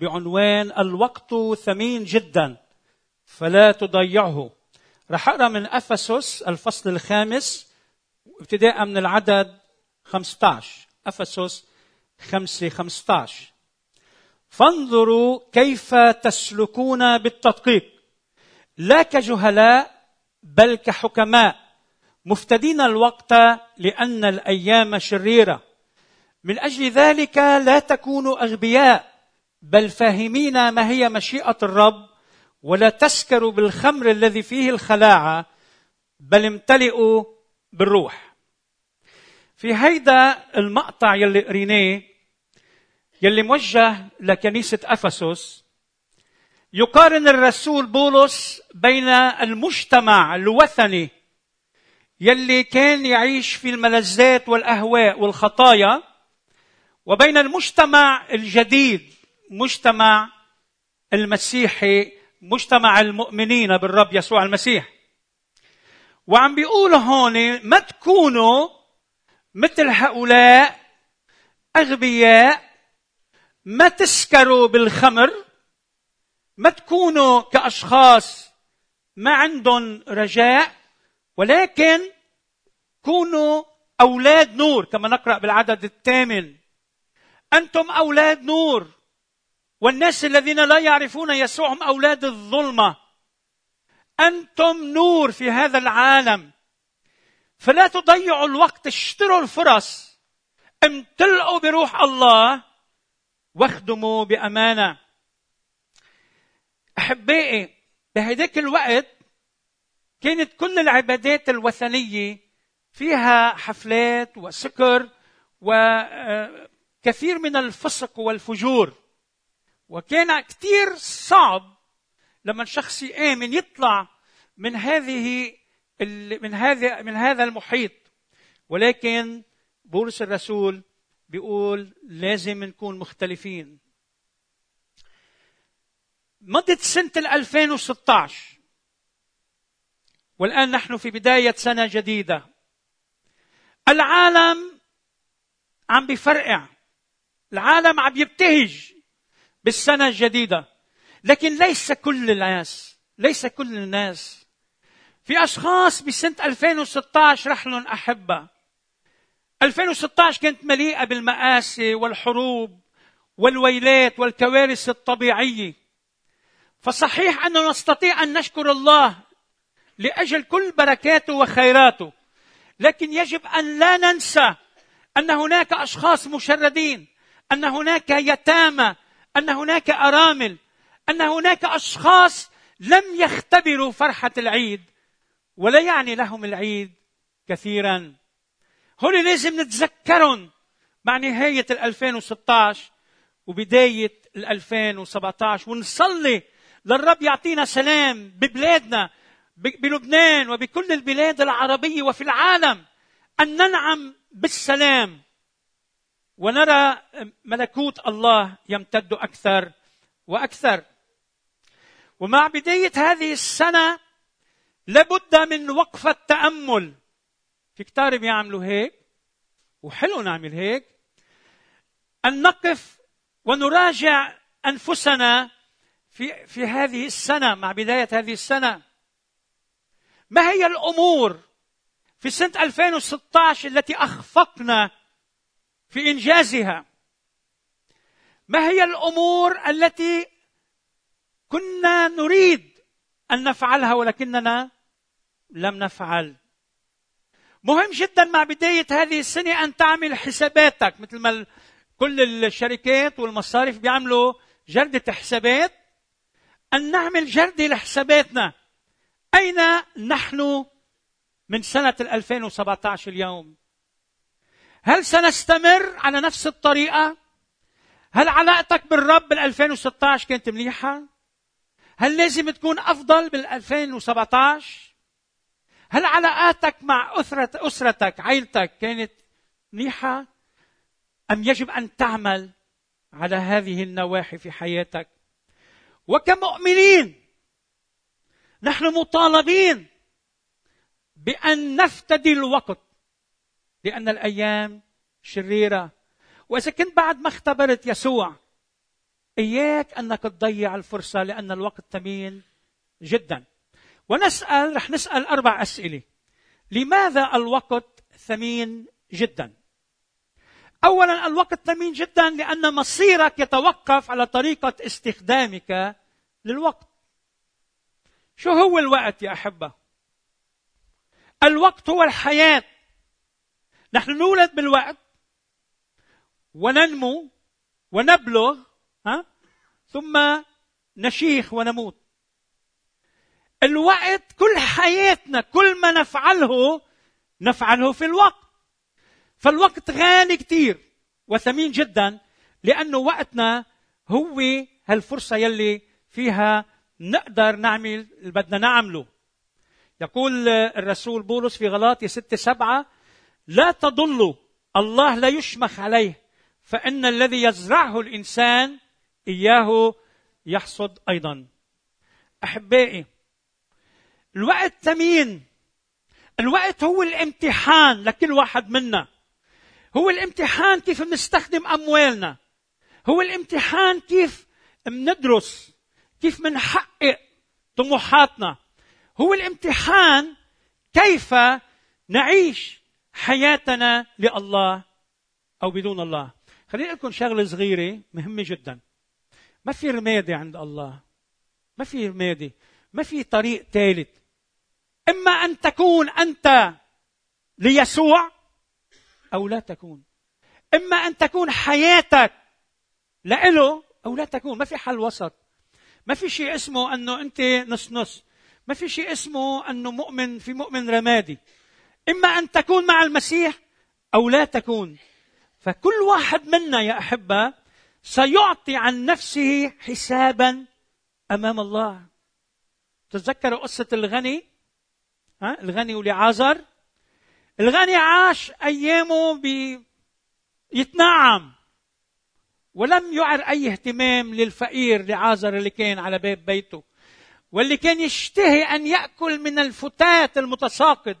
بعنوان الوقت ثمين جدا فلا تضيعه. رح أقرأ من أفسس الفصل الخامس ابتداء من العدد 15 أفسس 5 15 فانظروا كيف تسلكون بالتدقيق. لا كجهلاء بل كحكماء. مفتدين الوقت لأن الأيام شريرة. من أجل ذلك لا تكونوا أغبياء. بل فاهمين ما هي مشيئة الرب ولا تسكروا بالخمر الذي فيه الخلاعة بل امتلئوا بالروح. في هيدا المقطع يلي قريناه يلي موجه لكنيسة أفسس يقارن الرسول بولس بين المجتمع الوثني يلي كان يعيش في الملذات والأهواء والخطايا وبين المجتمع الجديد مجتمع المسيحي مجتمع المؤمنين بالرب يسوع المسيح. وعم بيقول هون ما تكونوا مثل هؤلاء أغبياء ما تسكروا بالخمر ما تكونوا كأشخاص ما عندهم رجاء ولكن كونوا أولاد نور كما نقرأ بالعدد الثامن. أنتم أولاد نور. والناس الذين لا يعرفون يسوع هم أولاد الظلمة. أنتم نور في هذا العالم. فلا تضيعوا الوقت اشتروا الفرص. امتلئوا بروح الله واخدموا بأمانة. أحبائي بهداك الوقت كانت كل العبادات الوثنية فيها حفلات وسكر وكثير من الفسق والفجور. وكان كثير صعب لما الشخص يآمن يطلع من هذه من هذا من هذا المحيط. ولكن بولس الرسول بيقول لازم نكون مختلفين. مضت سنة 2016 والآن نحن في بداية سنة جديدة. العالم عم بيفرقع العالم عم يبتهج. بالسنة الجديدة. لكن ليس كل الناس ليس كل الناس. في أشخاص بسنة 2016 رح أحبة. 2016 كانت مليئة بالمآسي والحروب والويلات والكوارث الطبيعية. فصحيح أنه نستطيع أن نشكر الله لأجل كل بركاته وخيراته. لكن يجب أن لا ننسى أن هناك أشخاص مشردين أن هناك يتامى أن هناك أرامل أن هناك أشخاص لم يختبروا فرحة العيد ولا يعني لهم العيد كثيرا. هول لازم نتذكرهم مع نهاية ال 2016 وبداية ال 2017 ونصلي للرب يعطينا سلام ببلادنا بلبنان وبكل البلاد العربية وفي العالم أن ننعم بالسلام. ونرى ملكوت الله يمتد أكثر وأكثر. ومع بداية هذه السنة لابد من وقفه تامل في كتار بيعملوا هيك وحلو نعمل هيك أن نقف ونراجع أنفسنا في في هذه السنة مع بداية هذه السنة. ما هي الأمور في سنة 2016 التي أخفقنا في إنجازها. ما هي الأمور التي كنا نريد أن نفعلها ولكننا لم نفعل؟ مهم جدا مع بداية هذه السنة أن تعمل حساباتك مثل ما كل الشركات والمصارف بيعملوا جردة حسابات أن نعمل جردة لحساباتنا. أين نحن من سنة 2017 اليوم؟ هل سنستمر على نفس الطريقة؟ هل علاقتك بالرب بال 2016 كانت مليحة؟ هل لازم تكون أفضل بال 2017 هل علاقاتك مع أسرة أسرتك عائلتك كانت مليحة؟ أم يجب أن تعمل على هذه النواحي في حياتك؟ وكمؤمنين نحن مطالبين بأن نفتدي الوقت لأن الأيام شريرة. وإذا كنت بعد ما اختبرت يسوع إياك أنك تضيع الفرصة لأن الوقت ثمين جدا. ونسأل رح نسأل أربع أسئلة. لماذا الوقت ثمين جدا؟ اولا الوقت ثمين جدا لأن مصيرك يتوقف على طريقة استخدامك للوقت. شو هو الوقت يا أحبة؟ الوقت هو الحياة. نحن نولد بالوقت وننمو ونبلغ ها؟ ثم نشيخ ونموت. الوقت كل حياتنا كل ما نفعله نفعله في الوقت. فالوقت غالي كثير وثمين جدا لأنه وقتنا هو هالفرصة يلي فيها نقدر نعمل اللي بدنا نعمله. يقول الرسول بولس في غلاطي ستة سبعة لا تضلوا الله لا يشمخ عليه. فإن الذي يزرعه الإنسان إياه يحصد أيضا. أحبائي الوقت ثمين الوقت هو الامتحان لكل واحد منا. هو الامتحان كيف بنستخدم أموالنا. هو الامتحان كيف بندرس. كيف بنحقق طموحاتنا. هو الامتحان كيف نعيش. حياتنا لله أو بدون الله. خليني أقول لكم شغلة صغيرة مهمة جدا. ما في رمادي عند الله. ما في رمادي. ما في طريق ثالث. إما أن تكون أنت ليسوع أو لا تكون. إما أن تكون حياتك لإله أو لا تكون. ما في حل وسط. ما في شيء اسمه أنه أنت نص نص. ما في شيء اسمه أنه مؤمن في مؤمن رمادي. إما أن تكون مع المسيح أو لا تكون. فكل واحد منا يا أحبة سيعطي عن نفسه حسابا أمام الله. تتذكروا قصة الغني؟ ها؟ الغني ولعازر. الغني عاش أيامه ب يتنعم ولم يعر أي اهتمام للفقير لعازر اللي كان على باب بيته. واللي كان يشتهي أن يأكل من الفتات المتساقط.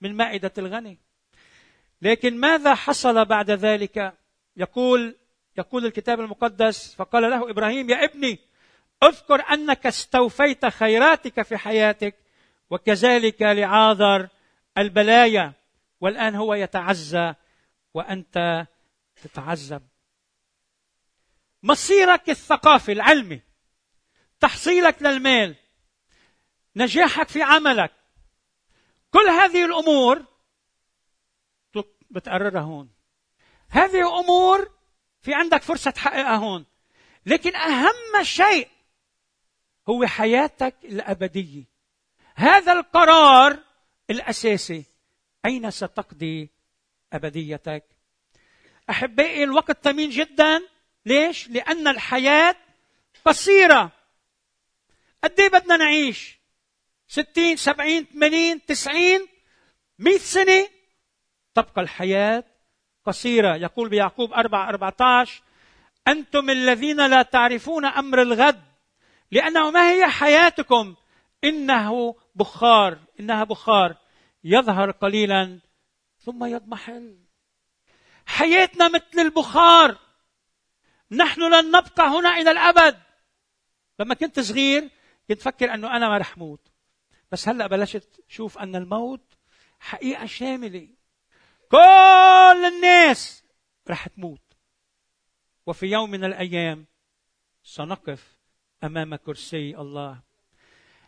من مائدة الغني. لكن ماذا حصل بعد ذلك؟ يقول يقول الكتاب المقدس فقال له إبراهيم يا ابني أذكر أنك استوفيت خيراتك في حياتك وكذلك لعاذر البلايا. والآن هو يتعزى وأنت تتعذب. مصيرك الثقافي العلمي تحصيلك للمال نجاحك في عملك كل هذه الأمور بتقررها هون. هذه امور في عندك فرصة تحققها هون. لكن أهم شيء هو حياتك الأبدية. هذا القرار الأساسي. أين ستقضي أبديتك؟ أحبائي الوقت ثمين جدا. ليش؟ لأن الحياة قصيرة. قد إيه بدنا نعيش؟ ستين سبعين ثمانين تسعين مئة سنة تبقى الحياة قصيرة. يقول بيعقوب أربعة أربعة عشر أنتم الذين لا تعرفون أمر الغد لأنه ما هي حياتكم؟ إنه بخار إنها بخار. يظهر قليلا ثم يضمحل حياتنا مثل البخار. نحن لن نبقى هنا إلى الأبد. لما كنت صغير كنت فكر أنه أنا ما رح موت. بس هلا بلشت شوف أن الموت حقيقة شاملة. كل الناس رح تموت. وفي يوم من الأيام سنقف أمام كرسي الله.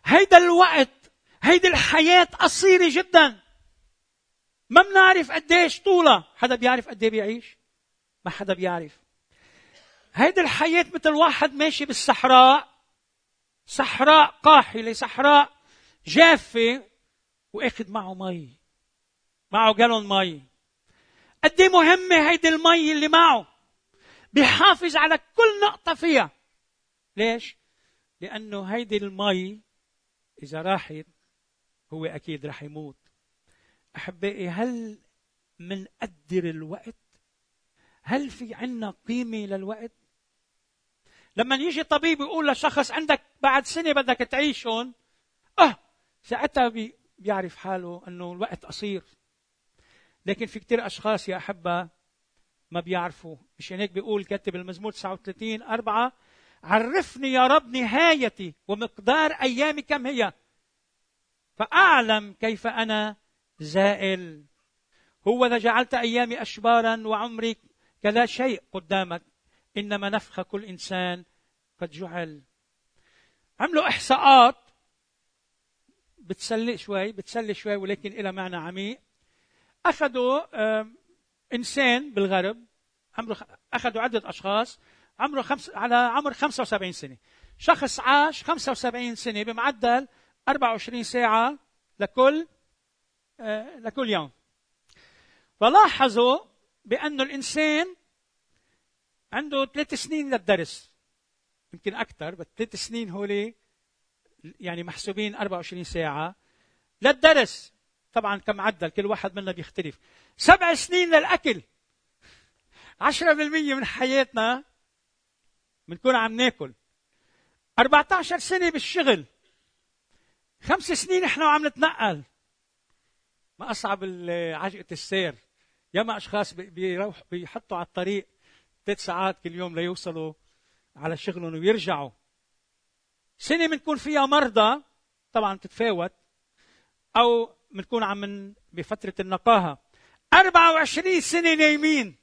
هيدا الوقت هيدي الحياة قصيرة جدا. ما بنعرف قديش طولها. حدا بيعرف قد بيعيش؟ ما حدا بيعرف. هيدي الحياة مثل واحد ماشي بالصحراء. صحراء قاحلة صحراء جافة وأخذ معه مي معه جالون مي قد مهمة هيدي المي اللي معه بيحافظ على كل نقطة فيها ليش؟ لأنه هيدي المي إذا راحت هو أكيد رح يموت أحبائي هل منقدر الوقت؟ هل في عنا قيمة للوقت؟ لما يجي طبيب يقول لشخص عندك بعد سنة بدك تعيش هون أه ساعتها بي بيعرف حاله إنه الوقت قصير. لكن في كثير أشخاص يا أحبة ما بيعرفوا. مشان هيك بيقول كاتب المزمور 39 أربعة عرفني يا رب نهايتي ومقدار أيامي كم هي. فأعلم كيف أنا زائل. هو إذا جعلت أيامي أشبارا وعمري كلا شيء قدامك إنما نفخ كل إنسان قد جعل. عملوا إحصاءات بتسلي شوي بتسلي شوي ولكن إلى معنى عميق. أخذوا إنسان بالغرب عمره أخذوا عدة أشخاص عمره خمس على عمر 75 سنة. شخص عاش 75 سنة بمعدل 24 ساعة لكل آه، لكل يوم. فلاحظوا بأن الإنسان عنده ثلاث سنين للدرس. يمكن أكثر بس ثلاث سنين هولي يعني محسوبين 24 ساعة للدرس. طبعا كمعدل كل واحد منا بيختلف. سبع سنين للأكل. 10% من حياتنا بنكون عم ناكل. 14 سنة بالشغل. خمس سنين إحنا وعم نتنقل. ما أصعب عجقة السير. ياما أشخاص بيروح بيحطوا على الطريق ثلاث ساعات كل يوم ليوصلوا على شغلهم ويرجعوا. سنة بنكون فيها مرضى طبعا تتفاوت أو بنكون عم من بفترة النقاهة. 24 سنة نايمين.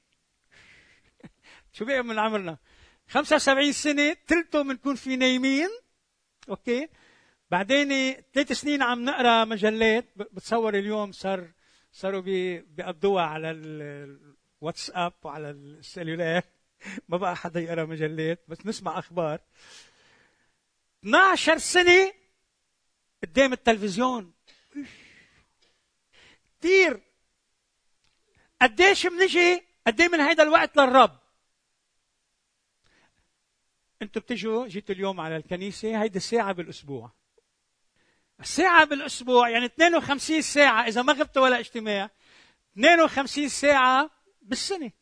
شو بقى من عمرنا؟ 75 سنة ثلثه بنكون في نايمين. أوكي؟ بعدين ثلاث سنين عم نقرأ مجلات بتصور اليوم صار صاروا بيقضوها على الواتساب وعلى السلولار ما بقى حدا يقرأ مجلات بس نسمع أخبار. 12 سنة قدام التلفزيون. كثير قديش بنجي قد من هيدا الوقت للرب؟ أنتم بتجوا جيتوا اليوم على الكنيسة هيدي ساعه بالأسبوع. ساعة بالأسبوع يعني 52 ساعة إذا ما غبت ولا اجتماع 52 ساعة بالسنة.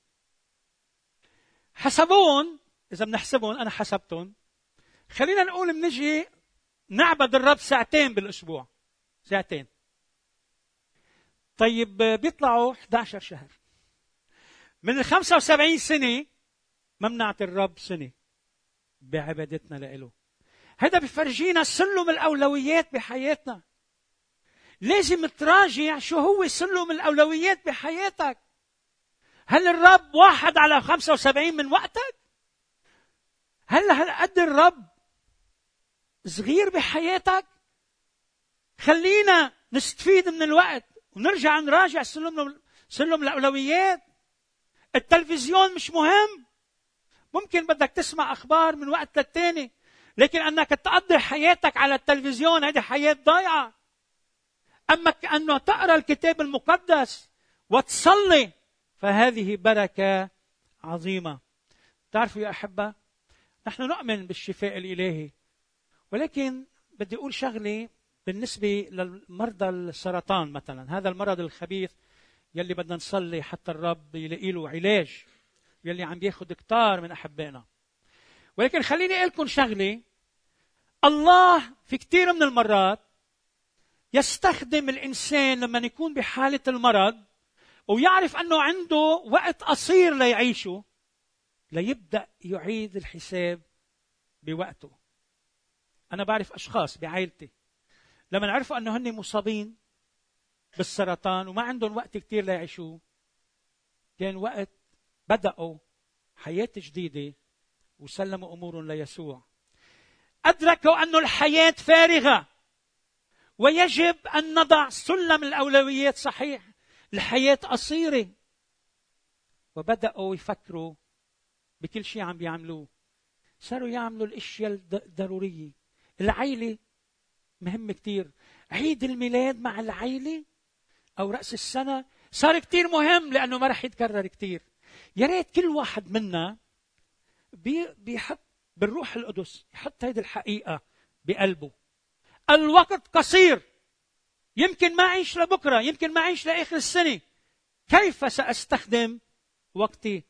حسبون إذا بنحسبهم أنا حسبتهم خلينا نقول بنجي نعبد الرب ساعتين بالأسبوع. ساعتين. طيب بيطلعوا 11 شهر. من ال 75 سنة ما بنعطي الرب سنة بعبادتنا لإله. هذا بفرجينا سلم الأولويات بحياتنا. لازم تراجع شو هو سلم الأولويات بحياتك. هل الرب واحد على 75 من وقتك؟ هل هالقد الرب صغير بحياتك؟ خلينا نستفيد من الوقت ونرجع نراجع سلم سلم الأولويات. التلفزيون مش مهم. ممكن بدك تسمع أخبار من وقت للتاني لكن أنك تقضي حياتك على التلفزيون هذه حياة ضايعة. أما انه تقرأ الكتاب المقدس وتصلي فهذه بركة عظيمة. تعرفوا يا أحبة نحن نؤمن بالشفاء الإلهي. ولكن بدي أقول شغلة بالنسبة للمرضى السرطان مثلا. هذا المرض الخبيث يلي بدنا نصلي حتى الرب يلاقي له علاج يلي عم بياخذ كتار من أحبائنا. ولكن خليني أقول لكم شغلة. الله في كثير من المرات يستخدم الإنسان لما يكون بحالة المرض ويعرف أنه عنده وقت قصير ليعيشه ليبدأ يعيد الحساب بوقته. أنا بعرف أشخاص بعائلتي. لما عرفوا أنه هن مصابين بالسرطان وما عندهم وقت كثير ليعيشوه كان وقت بدأوا حياة جديدة وسلموا أمورهم ليسوع. أدركوا ان الحياة فارغة. ويجب أن نضع سلم الأولويات صحيح. الحياة قصيرة. وبدأوا يفكروا بكل شيء عم بيعملوه. صاروا يعملوا الأشياء الضروريه العيلة مهم كثير عيد الميلاد مع العيلة أو رأس السنة صار كثير مهم لأنه ما رح يتكرر كثير يا ريت كل واحد منا بيحط بالروح القدس يحط هذه الحقيقة بقلبه. الوقت قصير. يمكن ما أعيش لبكرة يمكن ما أعيش لآخر السنة. كيف سأستخدم وقتي؟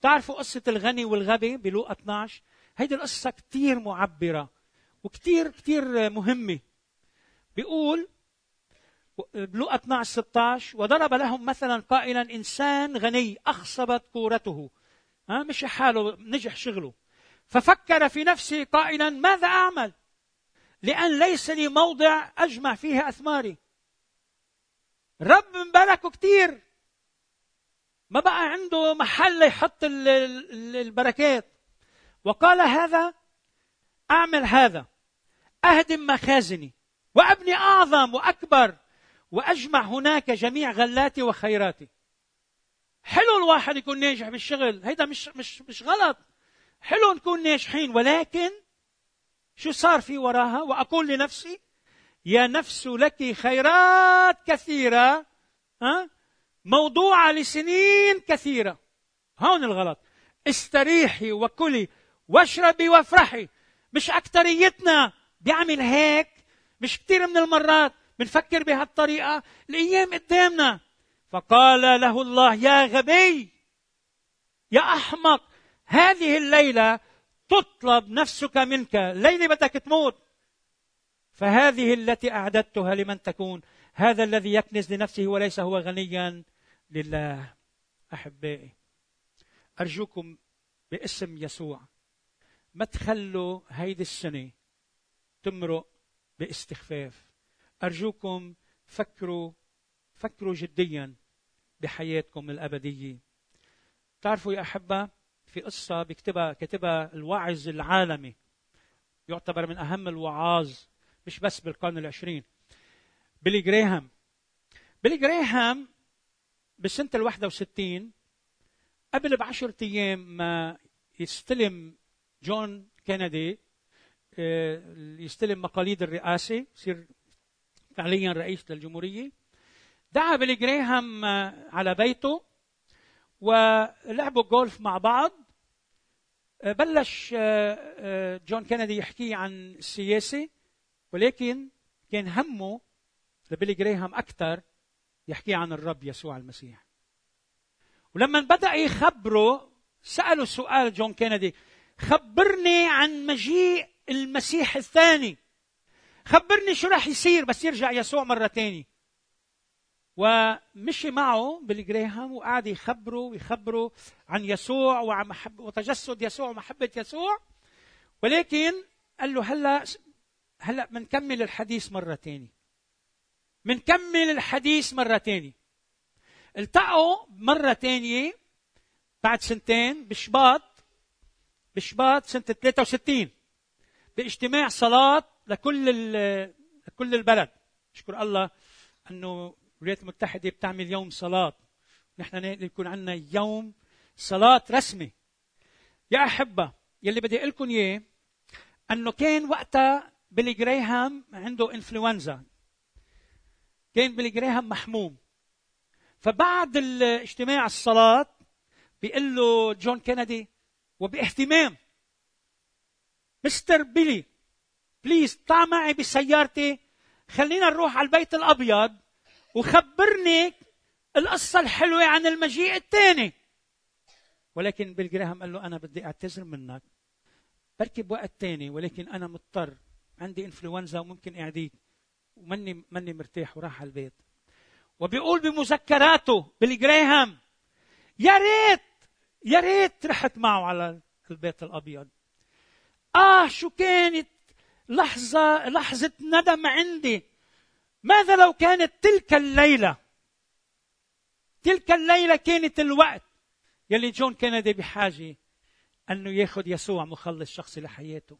تعرفوا قصة الغني والغبي بلوقا 12 هيدي القصة كتير معبرة. وكتير كتير مهمة. بيقول بلوقا 12 16 وضرب لهم مثلا قائلا إنسان غني أخصبت كورته. ها مش حاله نجح شغله. ففكر في نفسه قائلا ماذا أعمل؟ لأن ليس لي موضع أجمع فيه أثماري. رب مباركه كثير ما بقى عنده محل يحط البركات. وقال هذا أعمل هذا. أهدم مخازني وأبني أعظم وأكبر وأجمع هناك جميع غلاتي وخيراتي. حلو الواحد يكون ناجح بالشغل. هيدا مش مش مش غلط. حلو نكون ناجحين ولكن شو صار في وراها؟ وأقول لنفسي يا نفس لك خيرات كثيرة ها؟ موضوعه لسنين كثيرة. هون الغلط. استريحي وكلي واشربي وافرحي. مش أكتريتنا. بيعمل هيك مش كثير من المرات بنفكر بهالطريقة الأيام قدامنا. فقال له الله يا غبي يا أحمق هذه الليلة تطلب نفسك منك الليلة بدك تموت. فهذه التي أعددتها لمن تكون هذا الذي يكنز لنفسه وليس هو غنيا لله. أحبائي أرجوكم باسم يسوع ما تخلوا هيدي السنة تمرق باستخفاف. أرجوكم فكروا فكروا جديا بحياتكم الأبدية. تعرفوا يا أحبة في قصة بيكتبها كتبها الواعظ العالمي. يعتبر من أهم الوعاظ مش بس بالقرن العشرين. بيلي جراهام بيلي جراهام بسنة ال 61 قبل بعشرة أيام ما يستلم جون كينيدي آه، يستلم مقاليد الرئاسة يصير فعليا رئيس للجمهورية. دعا بيلي جراهام آه، على بيته ولعبوا جولف مع بعض. آه، بلش جون كينيدي يحكي عن السياسة ولكن كان همه لبيلي جراهام أكثر يحكي عن الرب يسوع المسيح. ولما بدأ يخبره سأله سؤال جون كينيدي خبرني عن مجيء المسيح الثاني. خبرني شو راح يصير بس يرجع يسوع مرة تانية ومشي معه بالجريهام وقعد يخبره ويخبره عن يسوع وعن محب وتجسد يسوع ومحبة يسوع. ولكن قال له هلا هلا بنكمل الحديث مرة تانية بنكمل الحديث مرة تانية التقوا مرة تانية بعد سنتين بشباط بشباط سنة 63 باجتماع صلاة لكل لكل البلد. أشكر الله أنه الولايات المتحدة بتعمل يوم صلاة. نحن يكون عندنا يوم صلاة رسمي. يا أحبة يلي بدي أقول لكم إياه أنه كان وقتها بيلي جريهام عنده إنفلونزا. كان بيلي جريهام محموم. فبعد الاجتماع الصلاة بيقول له جون كينيدي وباهتمام مستر بيلي please طلع معي بسيارتي خلينا نروح على البيت الأبيض وخبرني القصة الحلوة عن المجيء الثاني. ولكن بيل جراهام قال له أنا بدي أعتذر منك. بركب وقت ثاني ولكن أنا مضطر. عندي انفلونزا وممكن اعديك ومني ماني مرتاح وراح على البيت. وبيقول بمذكراته بيل جراهام يا ريت يا ريت رحت معه على البيت الأبيض. آه شو كانت لحظة لحظة ندم عندي. ماذا لو كانت تلك الليلة؟ تلك الليلة كانت الوقت. يلي جون كينيدي بحاجة أنه ياخذ يسوع مخلص شخصي لحياته.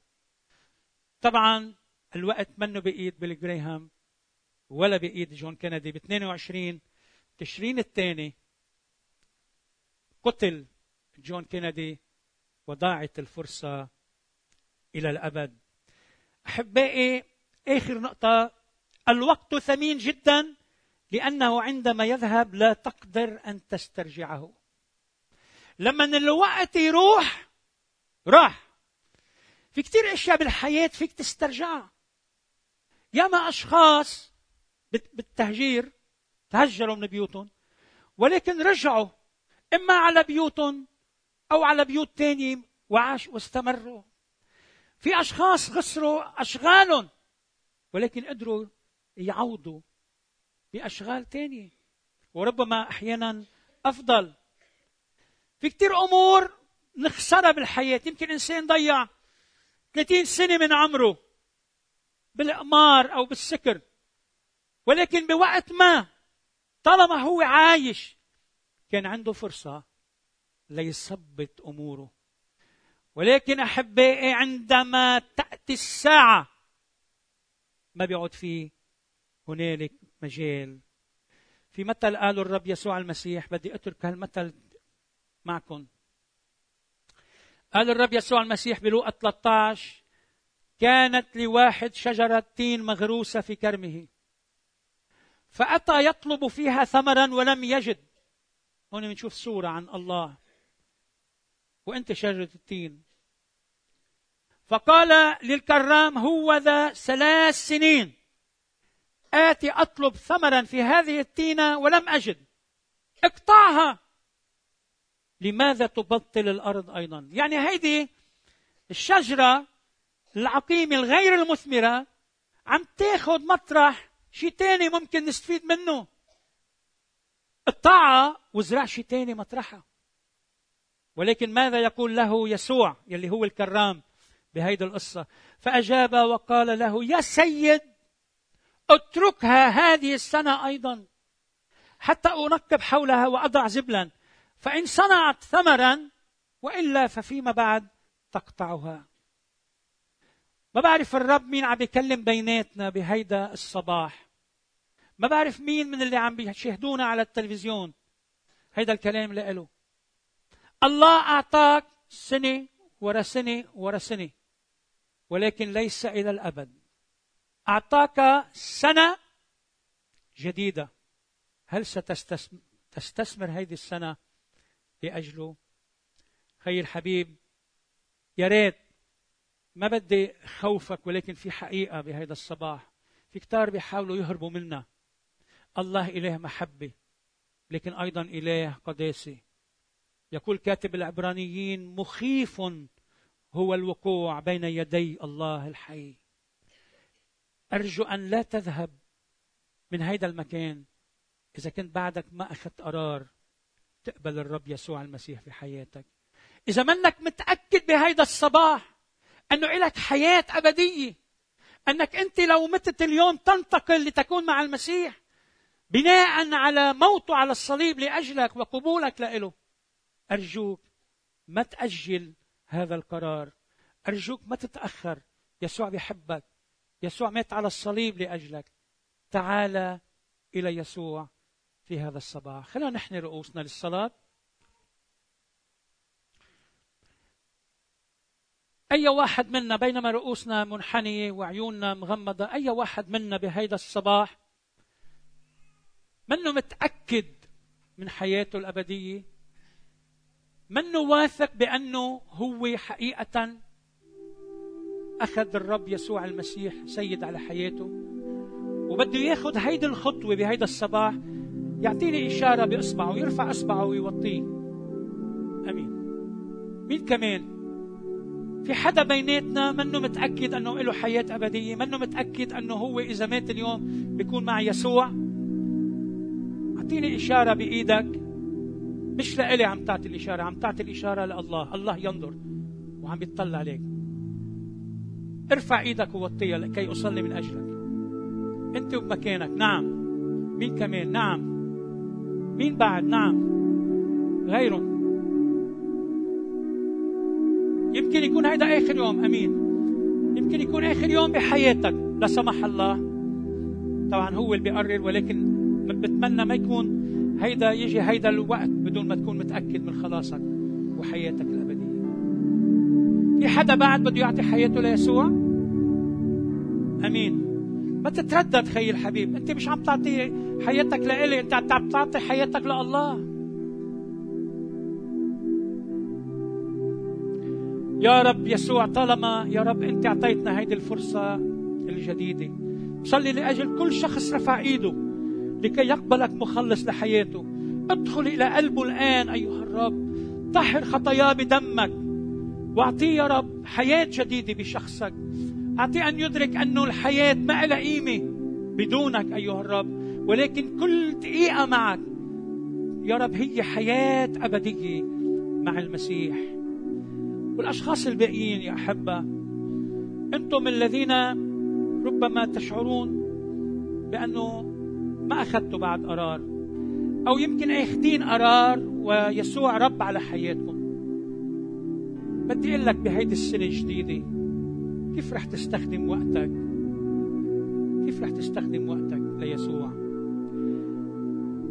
طبعا الوقت منه بإيد بيل جراهام ولا بإيد جون كينيدي ب 22 تشرين الثاني قتل جون كينيدي وضاعت الفرصة إلى الأبد. أحبائي آخر نقطة. الوقت ثمين جدا لأنه عندما يذهب لا تقدر أن تسترجعه. لما الوقت يروح راح. في كثير أشياء بالحياة فيك تسترجعها ياما أشخاص بالتهجير تهجروا من بيوتهم ولكن رجعوا. إما على بيوتهم أو على بيوت ثانية وعاش واستمروا. في أشخاص خسروا أشغالهم ولكن قدروا يعوضوا بأشغال ثانية وربما أحيانا أفضل. في كثير أمور نخسرها بالحياة. يمكن إنسان ضيع 30 سنة من عمره بالإقمار أو بالسكر ولكن بوقت ما طالما هو عايش كان عنده فرصة ليثبت أموره. ولكن أحبائي عندما تأتي الساعة ما بيعود فيه هنالك مجال. في مثل قاله الرب يسوع المسيح بدي أترك هالمثل معكم. قال الرب يسوع المسيح بلوقا 13 كانت لواحد شجرة تين مغروسة في كرمه. فأتى يطلب فيها ثمرا ولم يجد. هون بنشوف صورة عن الله. وأنت شجرة التين. فقال للكرام هو ذا ثلاث سنين. آتي أطلب ثمرا في هذه التينة ولم أجد. اقطعها. لماذا تبطل الأرض أيضا؟ يعني هيدي الشجرة العقيمة الغير المثمرة عم تاخذ مطرح شيء تاني ممكن نستفيد منه. اقطعها وزرع شيء تاني مطرحها. ولكن ماذا يقول له يسوع يلي هو الكرام بهيدي القصة؟ فأجاب وقال له يا سيد اتركها هذه السنة أيضا حتى أنقب حولها وأضع زبلا فإن صنعت ثمرا وإلا ففيما بعد تقطعها. ما بعرف الرب مين عم بيكلم بيناتنا بهيدا الصباح. ما بعرف مين من اللي عم بيشاهدونا على التلفزيون. هيدا الكلام لإله. الله أعطاك سنة ورا سنة ورا سنة ولكن ليس إلى الأبد. أعطاك سنة جديدة. هل ستستثمر هذه السنة لأجله خي الحبيب يا ريت. ما بدي خوفك ولكن في حقيقة بهذا الصباح. في كتار بيحاولوا يهربوا منا. الله إله محبة لكن أيضا إله قداسة يقول كاتب العبرانيين مخيف هو الوقوع بين يدي الله الحي. أرجو أن لا تذهب من هذا المكان. إذا كنت بعدك ما أخذت قرار تقبل الرب يسوع المسيح في حياتك. إذا منك متأكد بهيدا الصباح أنه لك حياة أبدية أنك أنت لو متت اليوم تنتقل لتكون مع المسيح بناء على موته على الصليب لأجلك وقبولك له أرجوك ما تأجل هذا القرار. أرجوك ما تتأخر. يسوع بيحبك. يسوع مات على الصليب لأجلك. تعال إلى يسوع في هذا الصباح. خلينا نحن رؤوسنا للصلاة. أي واحد منا بينما رؤوسنا منحنية وعيوننا مغمضة أي واحد منا بهيدا الصباح منه متأكد من حياته الأبدية؟ منه واثق بأنه هو حقيقة أخذ الرب يسوع المسيح سيد على حياته. وبده ياخذ هيدي الخطوة بهيدا الصباح يعطيني إشارة بإصبعه يرفع إصبعه ويوطيه. أمين. مين كمان؟ في حدا بيناتنا منه متأكد أنه له حياة أبدية منه متأكد أنه هو إذا مات اليوم بيكون مع يسوع؟ أعطيني إشارة بإيدك. مش لإلي عم تعطي الإشارة عم تعطي الإشارة لله. الله ينظر وعم بيطلع عليك. ارفع إيدك ووطيها لكي أصلي من أجلك. أنت بمكانك نعم. مين كمان؟ نعم. مين بعد؟ نعم. غيرهم. يمكن يكون هيدا آخر يوم. أمين. يمكن يكون آخر يوم بحياتك. لا سمح الله. طبعا هو اللي بيقرر ولكن بتمنى ما يكون هيدا يجي هيدا الوقت بدون ما تكون متأكد من خلاصك وحياتك الأبدية. في حدا بعد بده يعطي حياته ليسوع؟ أمين. ما تتردد خي الحبيب أنت مش عم تعطي حياتك لإلي أنت عم تعطي حياتك لله. يا رب يسوع طالما يا رب أنت أعطيتنا هيدي الفرصة الجديدة صلي لأجل كل شخص رفع إيده. لكي يقبلك مخلص لحياته. ادخل إلى قلبه الآن أيها الرب. طهر خطاياه بدمك. واعطيه يا رب حياة جديدة بشخصك. أعطيه أن يدرك أنه الحياة ما لها قيمة بدونك أيها الرب. ولكن كل دقيقة معك يا رب هي حياة أبدية مع المسيح. والأشخاص الباقيين يا أحبة أنتم الذين ربما تشعرون بأنه ما أخذتوا بعد قرار. أو يمكن أخذين قرار ويسوع رب على حياتكم. بدي أقول لك بهيدي السنة الجديدة كيف رح تستخدم وقتك؟ كيف رح تستخدم وقتك ليسوع؟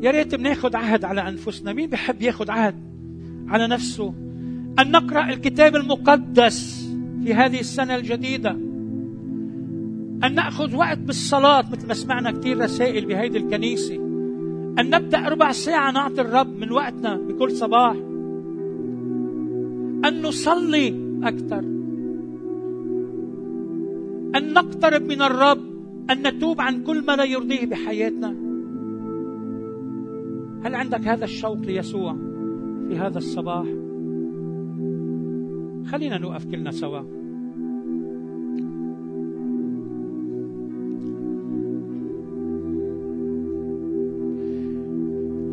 يا ريت بناخذ عهد على أنفسنا. مين بحب ياخذ عهد على نفسه؟ أن نقرأ الكتاب المقدس في هذه السنة الجديدة. أن نأخذ وقت بالصلاة مثل ما سمعنا كثير رسائل بهيدي الكنيسة. أن نبدأ ربع ساعة نعطي الرب من وقتنا بكل صباح. أن نصلي أكثر. أن نقترب من الرب. أن نتوب عن كل ما لا يرضيه بحياتنا. هل عندك هذا الشوق ليسوع في هذا الصباح؟ خلينا نوقف كلنا سوا.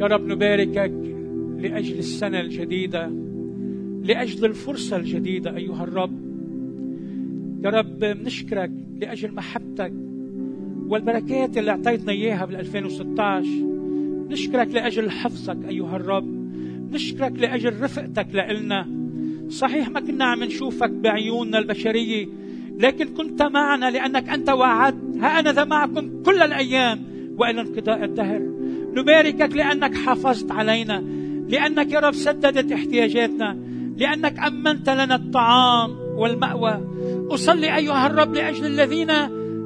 يا رب نباركك لأجل السنة الجديدة لأجل الفرصة الجديدة أيها الرب. يا رب بنشكرك لأجل محبتك والبركات اللي أعطيتنا إياها بال 2016 نشكرك لأجل حفظك أيها الرب. نشكرك لأجل رفقتك لنا صحيح ما كنا عم نشوفك بعيوننا البشرية لكن كنت معنا لأنك أنت وعدت. ها أنا ذا معكم كل الأيام وإلى انقضاء الدهر. نباركك لأنك حافظت علينا لأنك يا رب سددت احتياجاتنا لأنك أمنت لنا الطعام والمأوى. أصلي أيها الرب لأجل الذين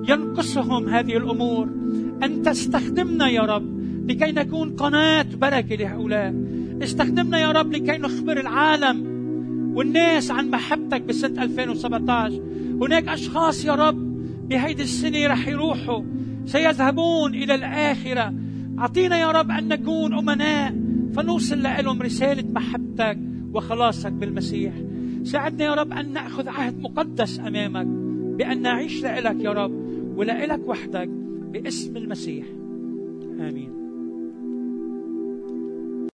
ينقصهم هذه الأمور أن تستخدمنا يا رب لكي نكون قناة بركة لهؤلاء. استخدمنا يا رب لكي نخبر العالم والناس عن محبتك بسنة 2017 هناك أشخاص يا رب بهيدي السنة رح يروحوا سيذهبون إلى الآخرة. أعطينا يا رب أن نكون أمناء فنوصل لهم رسالة محبتك وخلاصك بالمسيح. ساعدنا يا رب أن نأخذ عهد مقدس أمامك بأن نعيش لإلك يا رب ولإلك وحدك باسم المسيح. آمين.